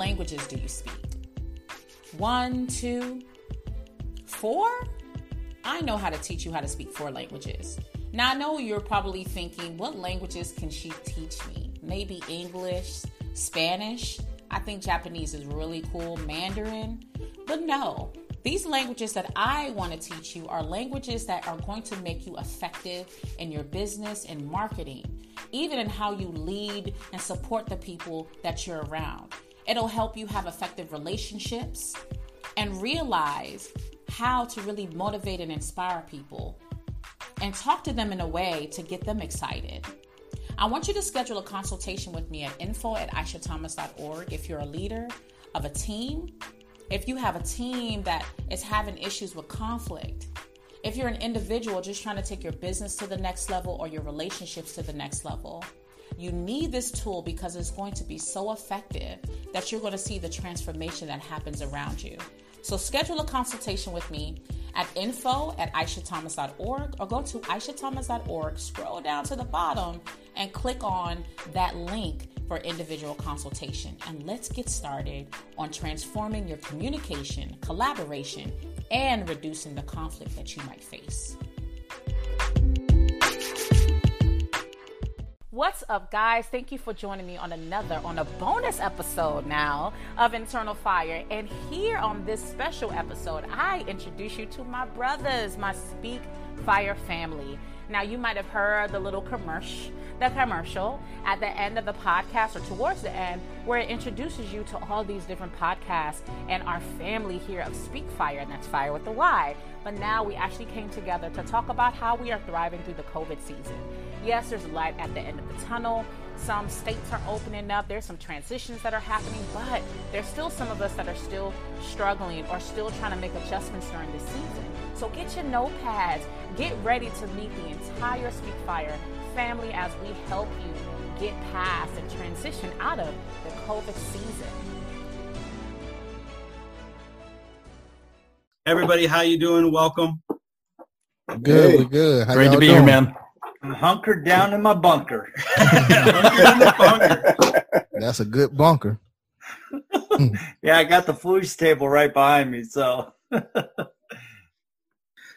languages do you speak? One, two, four? I know how to teach you how to speak four languages. Now, I know you're probably thinking, what languages can she teach me? Maybe English, Spanish. I think Japanese is really cool, Mandarin. But no, these languages that I want to teach you are languages that are going to make you effective in your business and marketing, even in how you lead and support the people that you're around. It'll help you have effective relationships and realize how to really motivate and inspire people and talk to them in a way to get them excited. I want you to schedule a consultation with me at info at aishathomas.org if you're a leader of a team, if you have a team that is having issues with conflict, if you're an individual just trying to take your business to the next level or your relationships to the next level. You need this tool because it's going to be so effective that you're going to see the transformation that happens around you. So schedule a consultation with me at info at aishathomas.org or go to aishathomas.org, scroll down to the bottom and click on that link for individual consultation. And let's get started on transforming your communication, collaboration, and reducing the conflict that you might face. What's up, guys? Thank you for joining me on another, on a bonus episode now of Internal Fire. And here on this special episode, I introduce you to my brothers, my Speak Fyre family. Now, you might have heard the little commercial, the commercial at the end of the podcast or towards the end, where it introduces you to all these different podcasts and our family here of Speak Fyre, and that's Fire with the Y. But now we actually came together to talk about how we are thriving through the COVID season. Yes, there's light at the end of the tunnel. Some states are opening up. There's some transitions that are happening, but there's still some of us that are still struggling or still trying to make adjustments during this season. So get your notepads. Get ready to meet the entire Speak Fyre family as we help you get past and transition out of the COVID season. Everybody, how you doing? Welcome. Good, we good. How Great to be doing? here, man. I'm hunkered down in my bunker. In the bunker. That's a good bunker. Yeah, I got the floosh table right behind me. So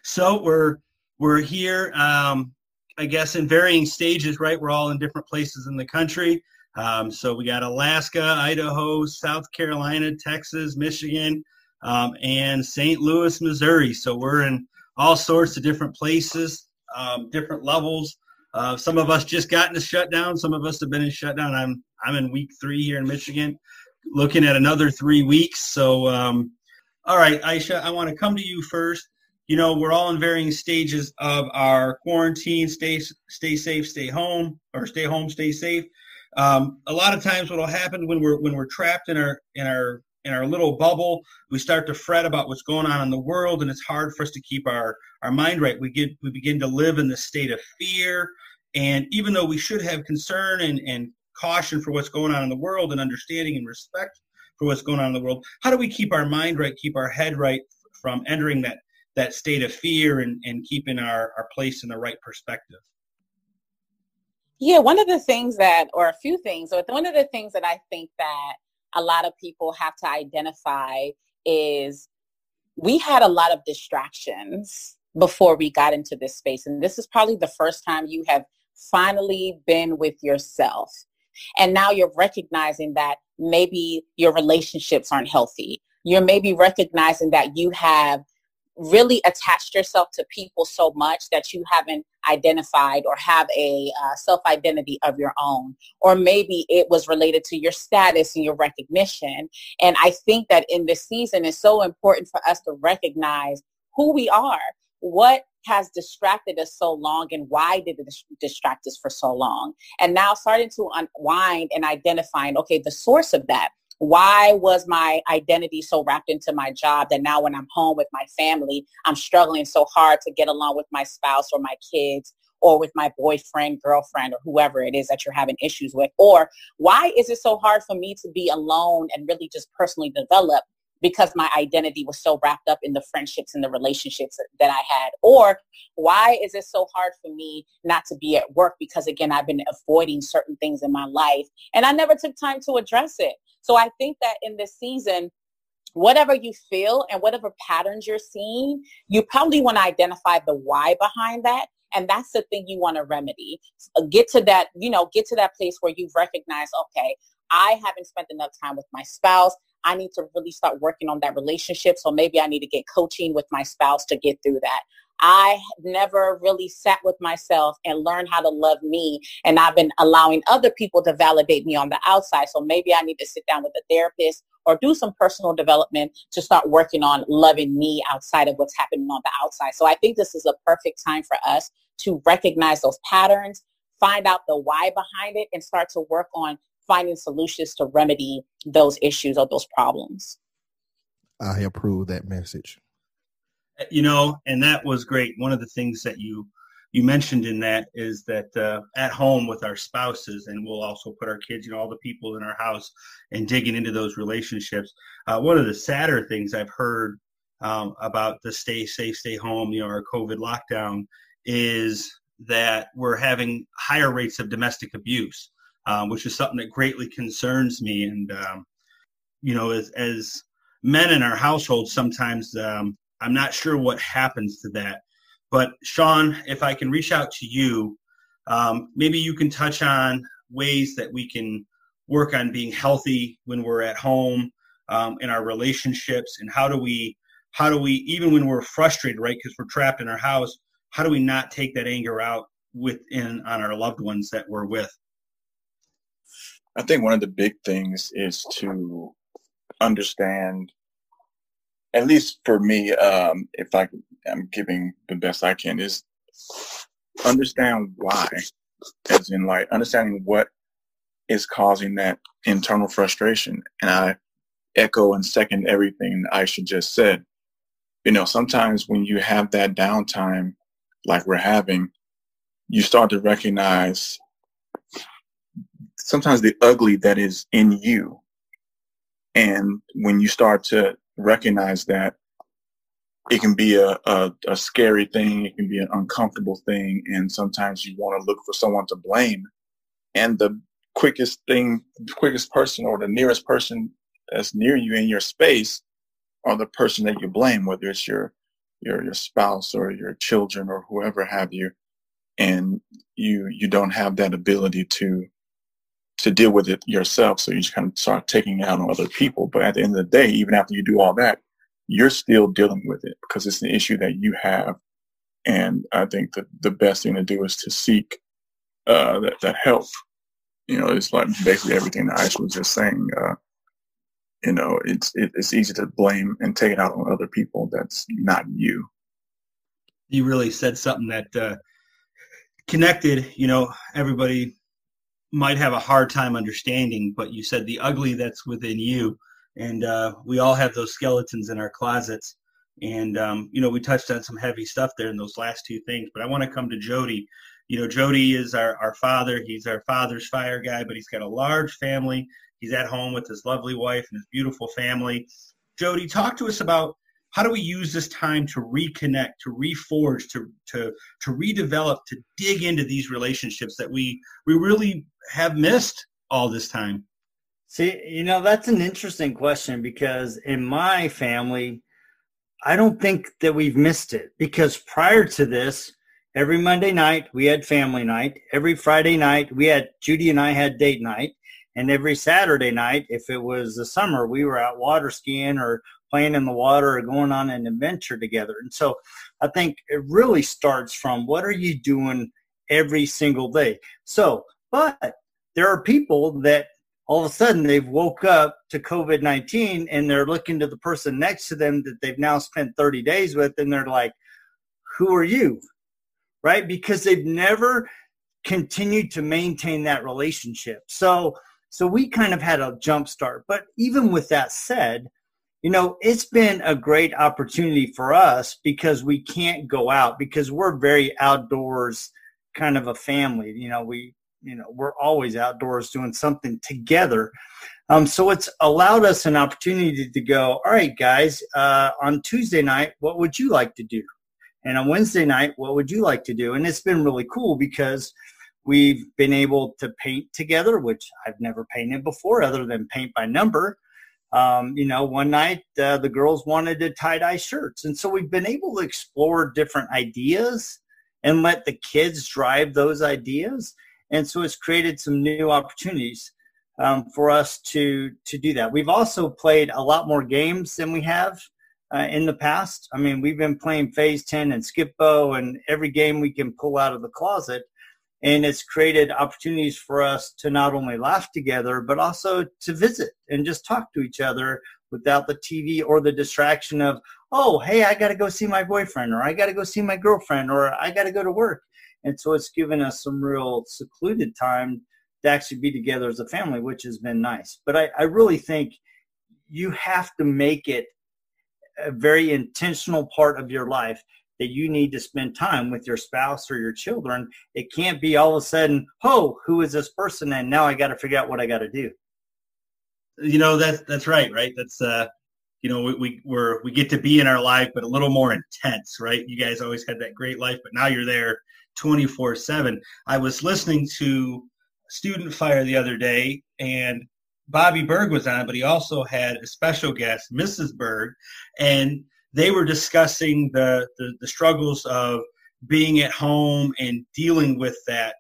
So we're we're here, um, I guess, in varying stages. Right, we're all in different places in the country. Um, so we got Alaska, Idaho, South Carolina, Texas, Michigan, um, and St. Louis, Missouri. So we're in all sorts of different places, um, different levels. Uh, some of us just got into shutdown. Some of us have been in shutdown. I'm I'm in week three here in Michigan, looking at another three weeks. So, um, all right, Aisha, I want to come to you first. You know, we're all in varying stages of our quarantine. Stay stay safe, stay home, or stay home, stay safe. Um, a lot of times, what will happen when we're when we're trapped in our in our in our little bubble, we start to fret about what's going on in the world, and it's hard for us to keep our our mind right. We get we begin to live in the state of fear, and even though we should have concern and and caution for what's going on in the world, and understanding and respect for what's going on in the world, how do we keep our mind right, keep our head right from entering that that state of fear and and keeping our our place in the right perspective? Yeah, one of the things that, or a few things, or one of the things that I think that a lot of people have to identify is we had a lot of distractions before we got into this space. And this is probably the first time you have finally been with yourself. And now you're recognizing that maybe your relationships aren't healthy. You're maybe recognizing that you have really attached yourself to people so much that you haven't identified or have a uh, self-identity of your own. Or maybe it was related to your status and your recognition. And i think that in this season it's so important for us to recognize who we are. What has distracted us so long and why did it distract us for so long? And now starting to unwind and identifying okay the source of that why was my identity so wrapped into my job that now when I'm home with my family, I'm struggling so hard to get along with my spouse or my kids or with my boyfriend, girlfriend, or whoever it is that you're having issues with? Or why is it so hard for me to be alone and really just personally develop because my identity was so wrapped up in the friendships and the relationships that I had? Or why is it so hard for me not to be at work because again, I've been avoiding certain things in my life and I never took time to address it. So I think that in this season, whatever you feel and whatever patterns you're seeing, you probably want to identify the why behind that. And that's the thing you want to remedy. Uh, get to that, you know, get to that place where you recognize, okay, I haven't spent enough time with my spouse. I need to really start working on that relationship. So maybe I need to get coaching with my spouse to get through that. I never really sat with myself and learned how to love me. And I've been allowing other people to validate me on the outside. So maybe I need to sit down with a therapist or do some personal development to start working on loving me outside of what's happening on the outside. So I think this is a perfect time for us to recognize those patterns, find out the why behind it, and start to work on finding solutions to remedy those issues or those problems. I approve that message. You know, and that was great. One of the things that you you mentioned in that is that uh, at home with our spouses, and we'll also put our kids, you know, all the people in our house, and digging into those relationships. Uh, one of the sadder things I've heard um, about the stay safe, stay home, you know, our COVID lockdown is that we're having higher rates of domestic abuse, um, which is something that greatly concerns me. And um, you know, as as men in our household, sometimes um, I'm not sure what happens to that. But Sean, if I can reach out to you, um, maybe you can touch on ways that we can work on being healthy when we're at home um, in our relationships, and how do we how do we even when we're frustrated, right? Because we're trapped in our house, how do we not take that anger out within on our loved ones that we're with? I think one of the big things is to understand at least for me, um, if I am giving the best I can, is understand why, as in like understanding what is causing that internal frustration. And I echo and second everything Aisha just said. You know, sometimes when you have that downtime like we're having, you start to recognize sometimes the ugly that is in you. And when you start to recognize that it can be a, a, a, scary thing. It can be an uncomfortable thing. And sometimes you want to look for someone to blame. And the quickest thing, the quickest person or the nearest person that's near you in your space are the person that you blame, whether it's your, your, your spouse or your children or whoever have you. And you, you don't have that ability to to deal with it yourself. So you just kind of start taking it out on other people. But at the end of the day, even after you do all that, you're still dealing with it because it's an issue that you have. And I think that the best thing to do is to seek uh, that, that help. You know, it's like basically everything that Aisha was just saying. Uh, you know, it's it, it's easy to blame and take it out on other people. That's not you. You really said something that uh, connected. You know, everybody might have a hard time understanding, but you said the ugly that's within you. And uh, we all have those skeletons in our closets. And, um, you know, we touched on some heavy stuff there in those last two things, but I want to come to Jody. You know, Jody is our, our father. He's our father's fire guy, but he's got a large family. He's at home with his lovely wife and his beautiful family. Jody, talk to us about how do we use this time to reconnect, to reforge, to to to redevelop, to dig into these relationships that we we really have missed all this time? See, you know, that's an interesting question because in my family, I don't think that we've missed it because prior to this, every Monday night we had family night. Every Friday night we had Judy and I had date night. And every Saturday night, if it was the summer, we were out water skiing or playing in the water or going on an adventure together. And so I think it really starts from what are you doing every single day? So, but there are people that all of a sudden they've woke up to COVID-19 and they're looking to the person next to them that they've now spent 30 days with and they're like, who are you? Right? Because they've never continued to maintain that relationship. So, so we kind of had a jump start. But even with that said, you know, it's been a great opportunity for us because we can't go out because we're very outdoors kind of a family. You know, we, you know, we're always outdoors doing something together. Um, so it's allowed us an opportunity to go, all right, guys, uh, on Tuesday night, what would you like to do? And on Wednesday night, what would you like to do? And it's been really cool because We've been able to paint together, which I've never painted before other than paint by number. Um, you know, one night uh, the girls wanted to tie dye shirts. And so we've been able to explore different ideas and let the kids drive those ideas. And so it's created some new opportunities um, for us to, to do that. We've also played a lot more games than we have uh, in the past. I mean, we've been playing Phase 10 and Skip-Bo and every game we can pull out of the closet and it's created opportunities for us to not only laugh together but also to visit and just talk to each other without the TV or the distraction of oh hey I got to go see my boyfriend or I got to go see my girlfriend or I got to go to work. And so it's given us some real secluded time to actually be together as a family which has been nice. But I, I really think you have to make it a very intentional part of your life that you need to spend time with your spouse or your children. It can't be all of a sudden, oh, who is this person? And now I got to figure out what I got to do. You know, that's, that's right. Right. That's, uh, you know, we, we we're, we get to be in our life, but a little more intense, right? You guys always had that great life, but now you're there 24 seven. I was listening to student fire the other day and Bobby Berg was on, but he also had a special guest, Mrs. Berg, and they were discussing the, the, the struggles of being at home and dealing with that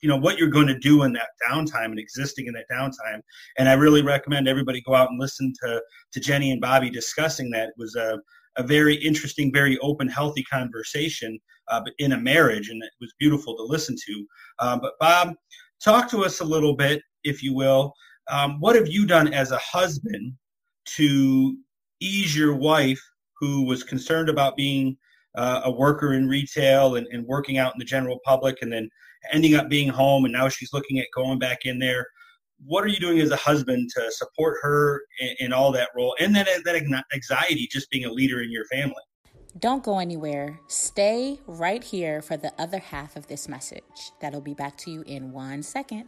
you know what you're going to do in that downtime and existing in that downtime. And i really recommend everybody go out and listen to to jenny and bobby discussing that. It was a, a very interesting very open healthy conversation uh, in a marriage and it was beautiful to listen to. Um, but bob talk to us a little bit if you will. Um, what have you done as a husband to ease your wife who was concerned about being uh, a worker in retail and, and working out in the general public and then ending up being home and now she's looking at going back in there what are you doing as a husband to support her in, in all that role and then that anxiety just being a leader in your family don't go anywhere. Stay right here for the other half of this message. That'll be back to you in one second.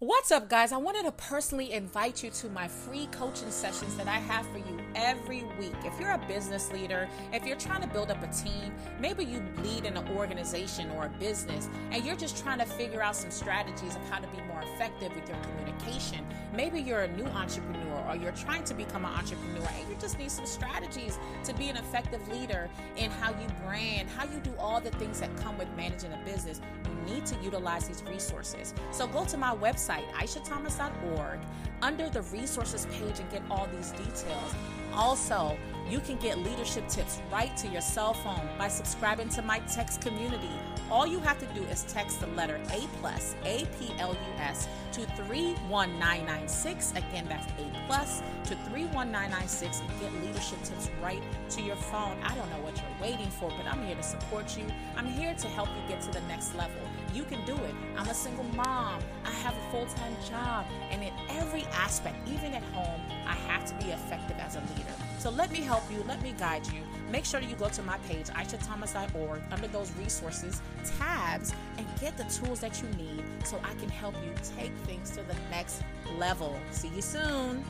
What's up, guys? I wanted to personally invite you to my free coaching sessions that I have for you every week. If you're a business leader, if you're trying to build up a team, maybe you lead in an organization or a business, and you're just trying to figure out some strategies of how to be more effective with your communication. Maybe you're a new entrepreneur or you're trying to become an entrepreneur and you just need some strategies to be an effective leader in how you brand, how you do all the things that come with managing a business. You need to utilize these resources. So go to my website website, aishathomas.org, under the resources page and get all these details. Also, you can get leadership tips right to your cell phone by subscribing to my text community. All you have to do is text the letter A plus, A P L U S, to 31996. Again, that's A plus to 31996 and get leadership tips right to your phone. I don't know what you're waiting for, but I'm here to support you. I'm here to help you get to the next level. You can do it. I'm a single mom. I have a full time job. And in every aspect, even at home, I have to be effective as a leader. So let me help you. Let me guide you. Make sure you go to my page, aishathomas.org, under those resources, tabs, and get the tools that you need so I can help you take things to the next level. See you soon.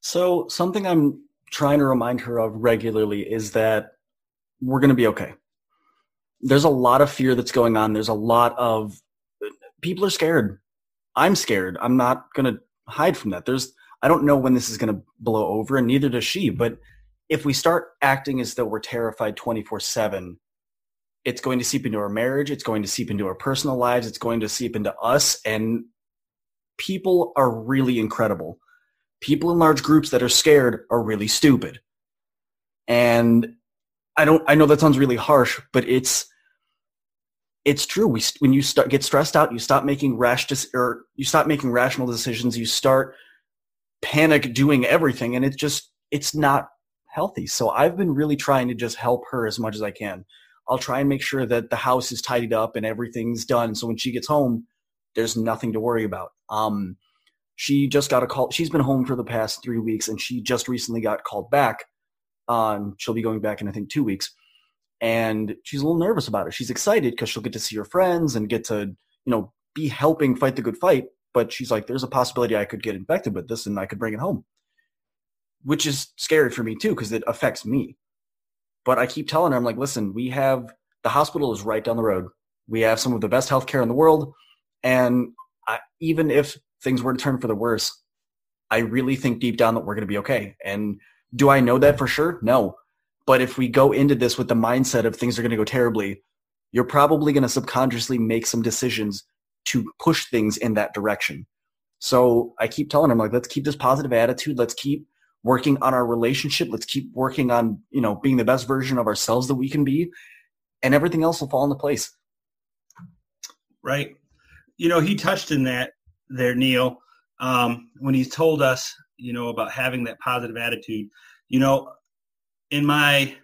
So, something I'm trying to remind her of regularly is that we're going to be okay. There's a lot of fear that's going on. There's a lot of people are scared. I'm scared. I'm not going to hide from that. There's I don't know when this is going to blow over and neither does she, but if we start acting as though we're terrified 24/7, it's going to seep into our marriage, it's going to seep into our personal lives, it's going to seep into us and people are really incredible. People in large groups that are scared are really stupid. And I don't I know that sounds really harsh, but it's it's true. We when you start get stressed out, you stop making rash or you stop making rational decisions. You start panic doing everything, and it's just it's not healthy. So I've been really trying to just help her as much as I can. I'll try and make sure that the house is tidied up and everything's done. So when she gets home, there's nothing to worry about. Um, she just got a call. She's been home for the past three weeks, and she just recently got called back. Um, she'll be going back in I think two weeks and she's a little nervous about it. She's excited because she'll get to see her friends and get to, you know, be helping fight the good fight. But she's like, there's a possibility I could get infected with this and I could bring it home, which is scary for me too because it affects me. But I keep telling her, I'm like, listen, we have the hospital is right down the road. We have some of the best healthcare in the world. And I, even if things were to turn for the worse, I really think deep down that we're going to be okay. And do I know that for sure? No. But if we go into this with the mindset of things are going to go terribly, you're probably going to subconsciously make some decisions to push things in that direction. So I keep telling them like, let's keep this positive attitude. Let's keep working on our relationship. Let's keep working on, you know, being the best version of ourselves that we can be and everything else will fall into place. Right. You know, he touched in that there, Neil, um, when he told us, you know, about having that positive attitude. You know, in my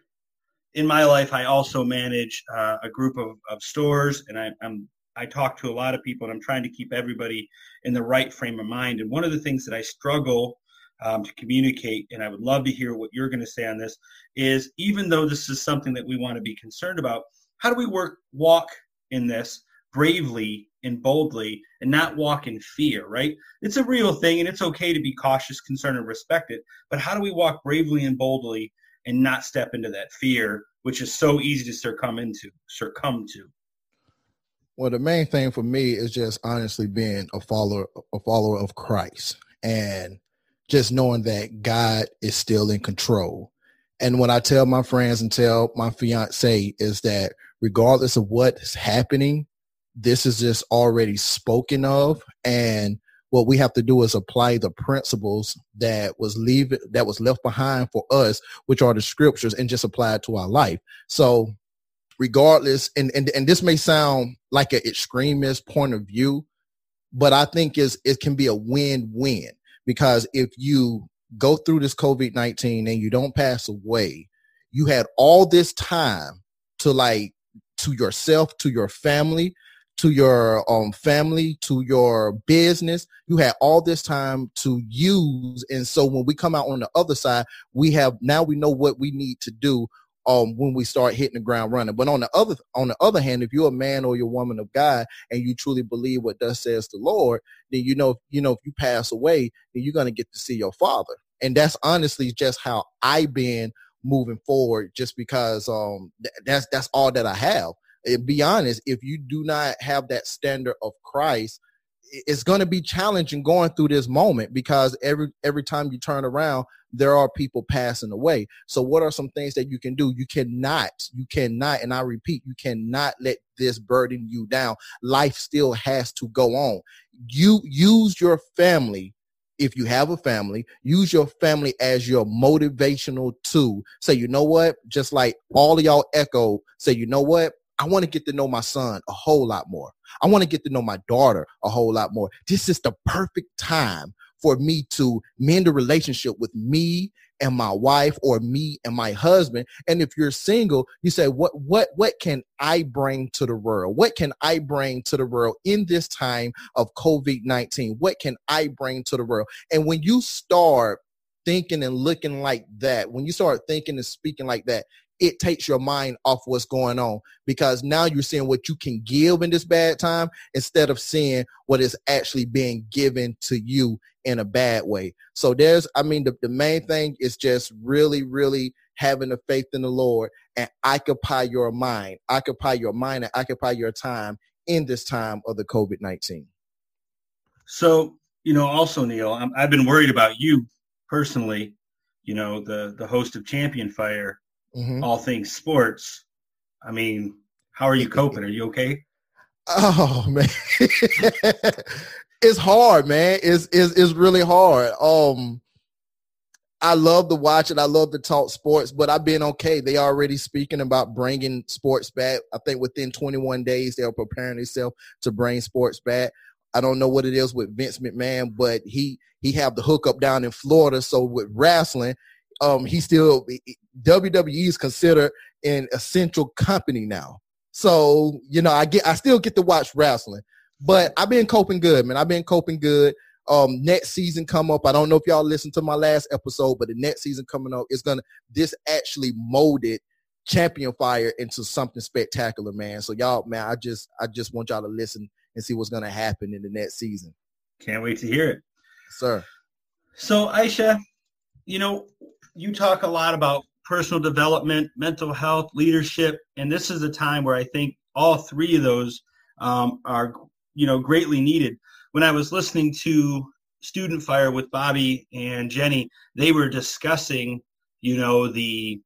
in my life, I also manage uh, a group of, of stores, and I, I'm I talk to a lot of people, and I'm trying to keep everybody in the right frame of mind. And one of the things that I struggle um, to communicate, and I would love to hear what you're going to say on this, is even though this is something that we want to be concerned about, how do we work walk in this bravely and boldly and not walk in fear, right? It's a real thing and it's okay to be cautious, concerned, and respect it. But how do we walk bravely and boldly and not step into that fear, which is so easy to succumb into, succumb to? Well, the main thing for me is just honestly being a follower, a follower of Christ, and just knowing that God is still in control. And what I tell my friends and tell my fiance is that regardless of what's happening, this is just already spoken of. And what we have to do is apply the principles that was leave that was left behind for us, which are the scriptures, and just apply it to our life. So regardless, and, and, and this may sound like an extremist point of view, but I think is it can be a win-win because if you go through this COVID-19 and you don't pass away, you had all this time to like to yourself, to your family, to your um family, to your business. You had all this time to use. And so when we come out on the other side, we have now we know what we need to do um when we start hitting the ground running. But on the other on the other hand, if you're a man or you're a woman of God and you truly believe what thus says the Lord, then you know you know if you pass away, then you're gonna get to see your father. And that's honestly just how I been moving forward just because um th- that's that's all that I have. Be honest, if you do not have that standard of Christ, it's going to be challenging going through this moment because every every time you turn around there are people passing away so what are some things that you can do you cannot you cannot and i repeat you cannot let this burden you down life still has to go on you use your family if you have a family, use your family as your motivational tool. Say, you know what? Just like all of y'all echo, say, you know what? I want to get to know my son a whole lot more. I want to get to know my daughter a whole lot more. This is the perfect time for me to mend a relationship with me and my wife or me and my husband and if you're single you say what what what can i bring to the world what can i bring to the world in this time of covid-19 what can i bring to the world and when you start thinking and looking like that when you start thinking and speaking like that it takes your mind off what's going on because now you're seeing what you can give in this bad time instead of seeing what is actually being given to you in a bad way. So there's, I mean, the, the main thing is just really, really having the faith in the Lord and occupy your mind, occupy your mind and occupy your time in this time of the COVID-19. So, you know, also Neil, i have been worried about you personally, you know, the, the host of Champion Fire, mm-hmm. all things sports. I mean, how are you coping? Are you okay? Oh man. it's hard, man. It's, it's it's really hard. Um, I love to watch it. I love to talk sports, but I've been okay. They already speaking about bringing sports back. I think within 21 days they're preparing themselves to bring sports back. I don't know what it is with Vince McMahon, but he he have the hookup down in Florida. So with wrestling, um, he still WWE is considered an essential company now. So you know, I get I still get to watch wrestling. But I've been coping good, man. I've been coping good. Um, next season come up. I don't know if y'all listened to my last episode, but the next season coming up is gonna this actually molded Champion Fire into something spectacular, man. So y'all, man, I just I just want y'all to listen and see what's gonna happen in the next season. Can't wait to hear it, sir. So Aisha, you know, you talk a lot about personal development, mental health, leadership, and this is a time where I think all three of those um, are you know greatly needed. When I was listening to Student Fire with Bobby and Jenny, they were discussing you know the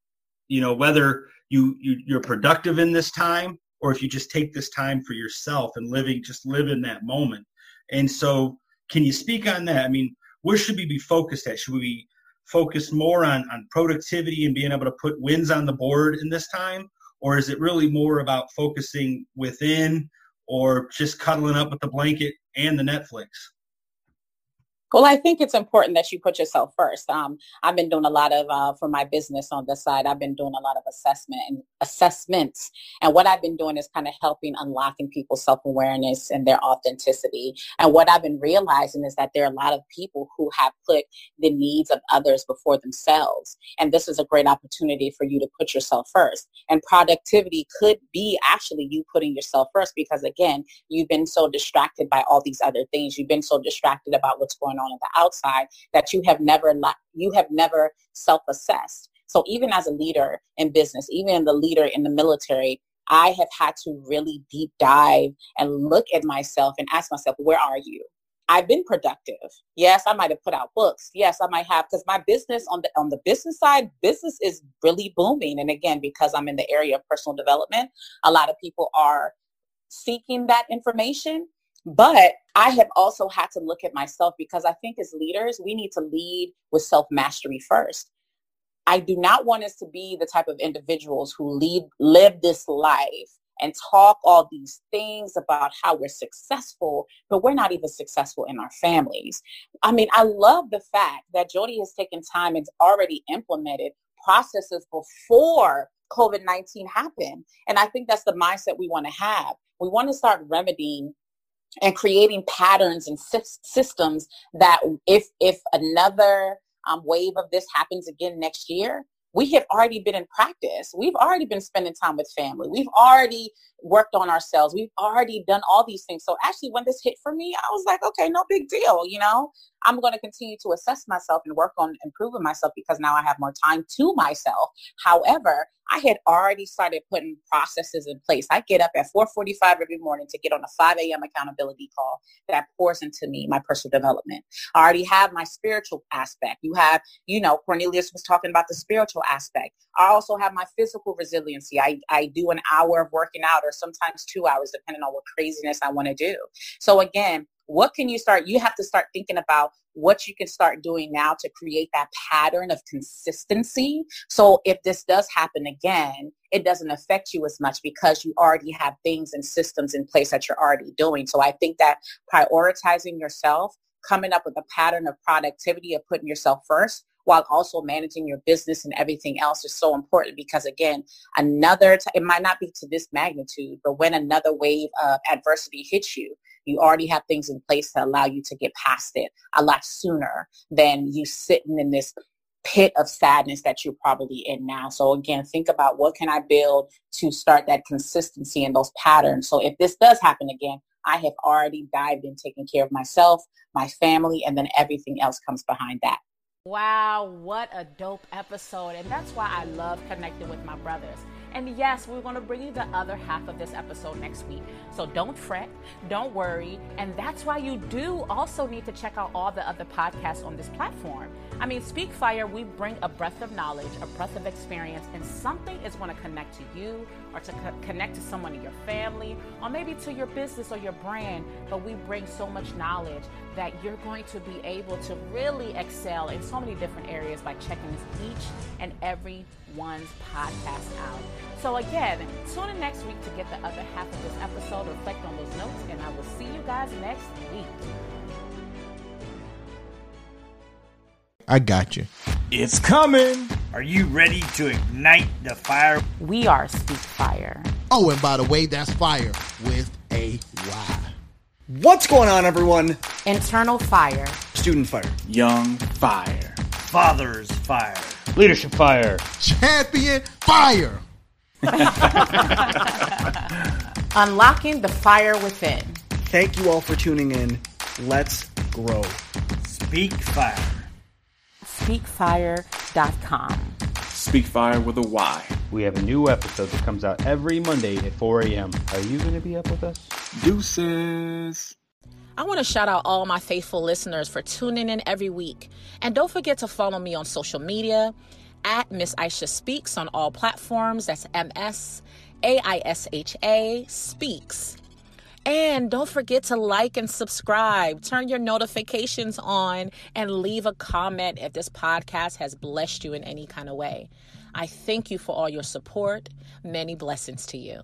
you know whether you, you you're productive in this time or if you just take this time for yourself and living just live in that moment. And so, can you speak on that? I mean, where should we be focused at? Should we focused more on on productivity and being able to put wins on the board in this time, or is it really more about focusing within, or just cuddling up with the blanket and the Netflix? Well, I think it's important that you put yourself first. Um, I've been doing a lot of uh, for my business on this side. I've been doing a lot of assessment and assessments, and what I've been doing is kind of helping unlocking people's self awareness and their authenticity. And what I've been realizing is that there are a lot of people who have put the needs of others before themselves, and this is a great opportunity for you to put yourself first. And productivity could be actually you putting yourself first because again, you've been so distracted by all these other things. You've been so distracted about what's going on on the outside that you have never you have never self-assessed. So even as a leader in business, even the leader in the military, I have had to really deep dive and look at myself and ask myself, where are you? I've been productive. Yes, I might have put out books. Yes, I might have because my business on the on the business side, business is really booming. And again, because I'm in the area of personal development, a lot of people are seeking that information. But I have also had to look at myself because I think as leaders, we need to lead with self mastery first. I do not want us to be the type of individuals who lead, live this life and talk all these things about how we're successful, but we're not even successful in our families. I mean, I love the fact that Jody has taken time and already implemented processes before COVID-19 happened. And I think that's the mindset we want to have. We want to start remedying and creating patterns and systems that if if another um, wave of this happens again next year we have already been in practice. We've already been spending time with family. We've already worked on ourselves we've already done all these things so actually when this hit for me i was like okay no big deal you know i'm going to continue to assess myself and work on improving myself because now i have more time to myself however I had already started putting processes in place. I get up at 4:45 every morning to get on a 5 a.m. accountability call that pours into me my personal development. I already have my spiritual aspect. You have, you know, Cornelius was talking about the spiritual aspect. I also have my physical resiliency. I, I do an hour of working out or sometimes two hours, depending on what craziness I want to do. So again, what can you start? You have to start thinking about what you can start doing now to create that pattern of consistency. So if this does happen again, it doesn't affect you as much because you already have things and systems in place that you're already doing. So I think that prioritizing yourself, coming up with a pattern of productivity of putting yourself first while also managing your business and everything else is so important because again another t- it might not be to this magnitude but when another wave of adversity hits you you already have things in place to allow you to get past it a lot sooner than you sitting in this pit of sadness that you're probably in now. So again, think about what can I build to start that consistency and those patterns. So if this does happen again, I have already dived in taking care of myself, my family, and then everything else comes behind that. Wow, what a dope episode. And that's why I love connecting with my brothers. And yes, we're going to bring you the other half of this episode next week. So don't fret, don't worry. And that's why you do also need to check out all the other podcasts on this platform. I mean, Speak Fyre, we bring a breadth of knowledge, a breadth of experience, and something is going to connect to you or to co- connect to someone in your family or maybe to your business or your brand. But we bring so much knowledge that you're going to be able to really excel in so many different areas by checking this each and every one's podcast out. So again, tune in next week to get the other half of this episode, reflect on those notes, and I will see you guys next week. I got you. It's coming. Are you ready to ignite the fire? We are Speak Fyre. Oh, and by the way, that's fire with a Y. What's going on, everyone? Internal fire. Student fire. Young fire. Father's fire. Leadership fire. Champion fire. Unlocking the fire within. Thank you all for tuning in. Let's grow. Speak Fyre. Speakfyre.com. Speak Fyre with a Y. We have a new episode that comes out every Monday at 4 a.m. Are you going to be up with us? Deuces. I want to shout out all my faithful listeners for tuning in every week. And don't forget to follow me on social media at Miss Aisha Speaks on all platforms. That's M S A I S H A Speaks. And don't forget to like and subscribe. Turn your notifications on and leave a comment if this podcast has blessed you in any kind of way. I thank you for all your support. Many blessings to you.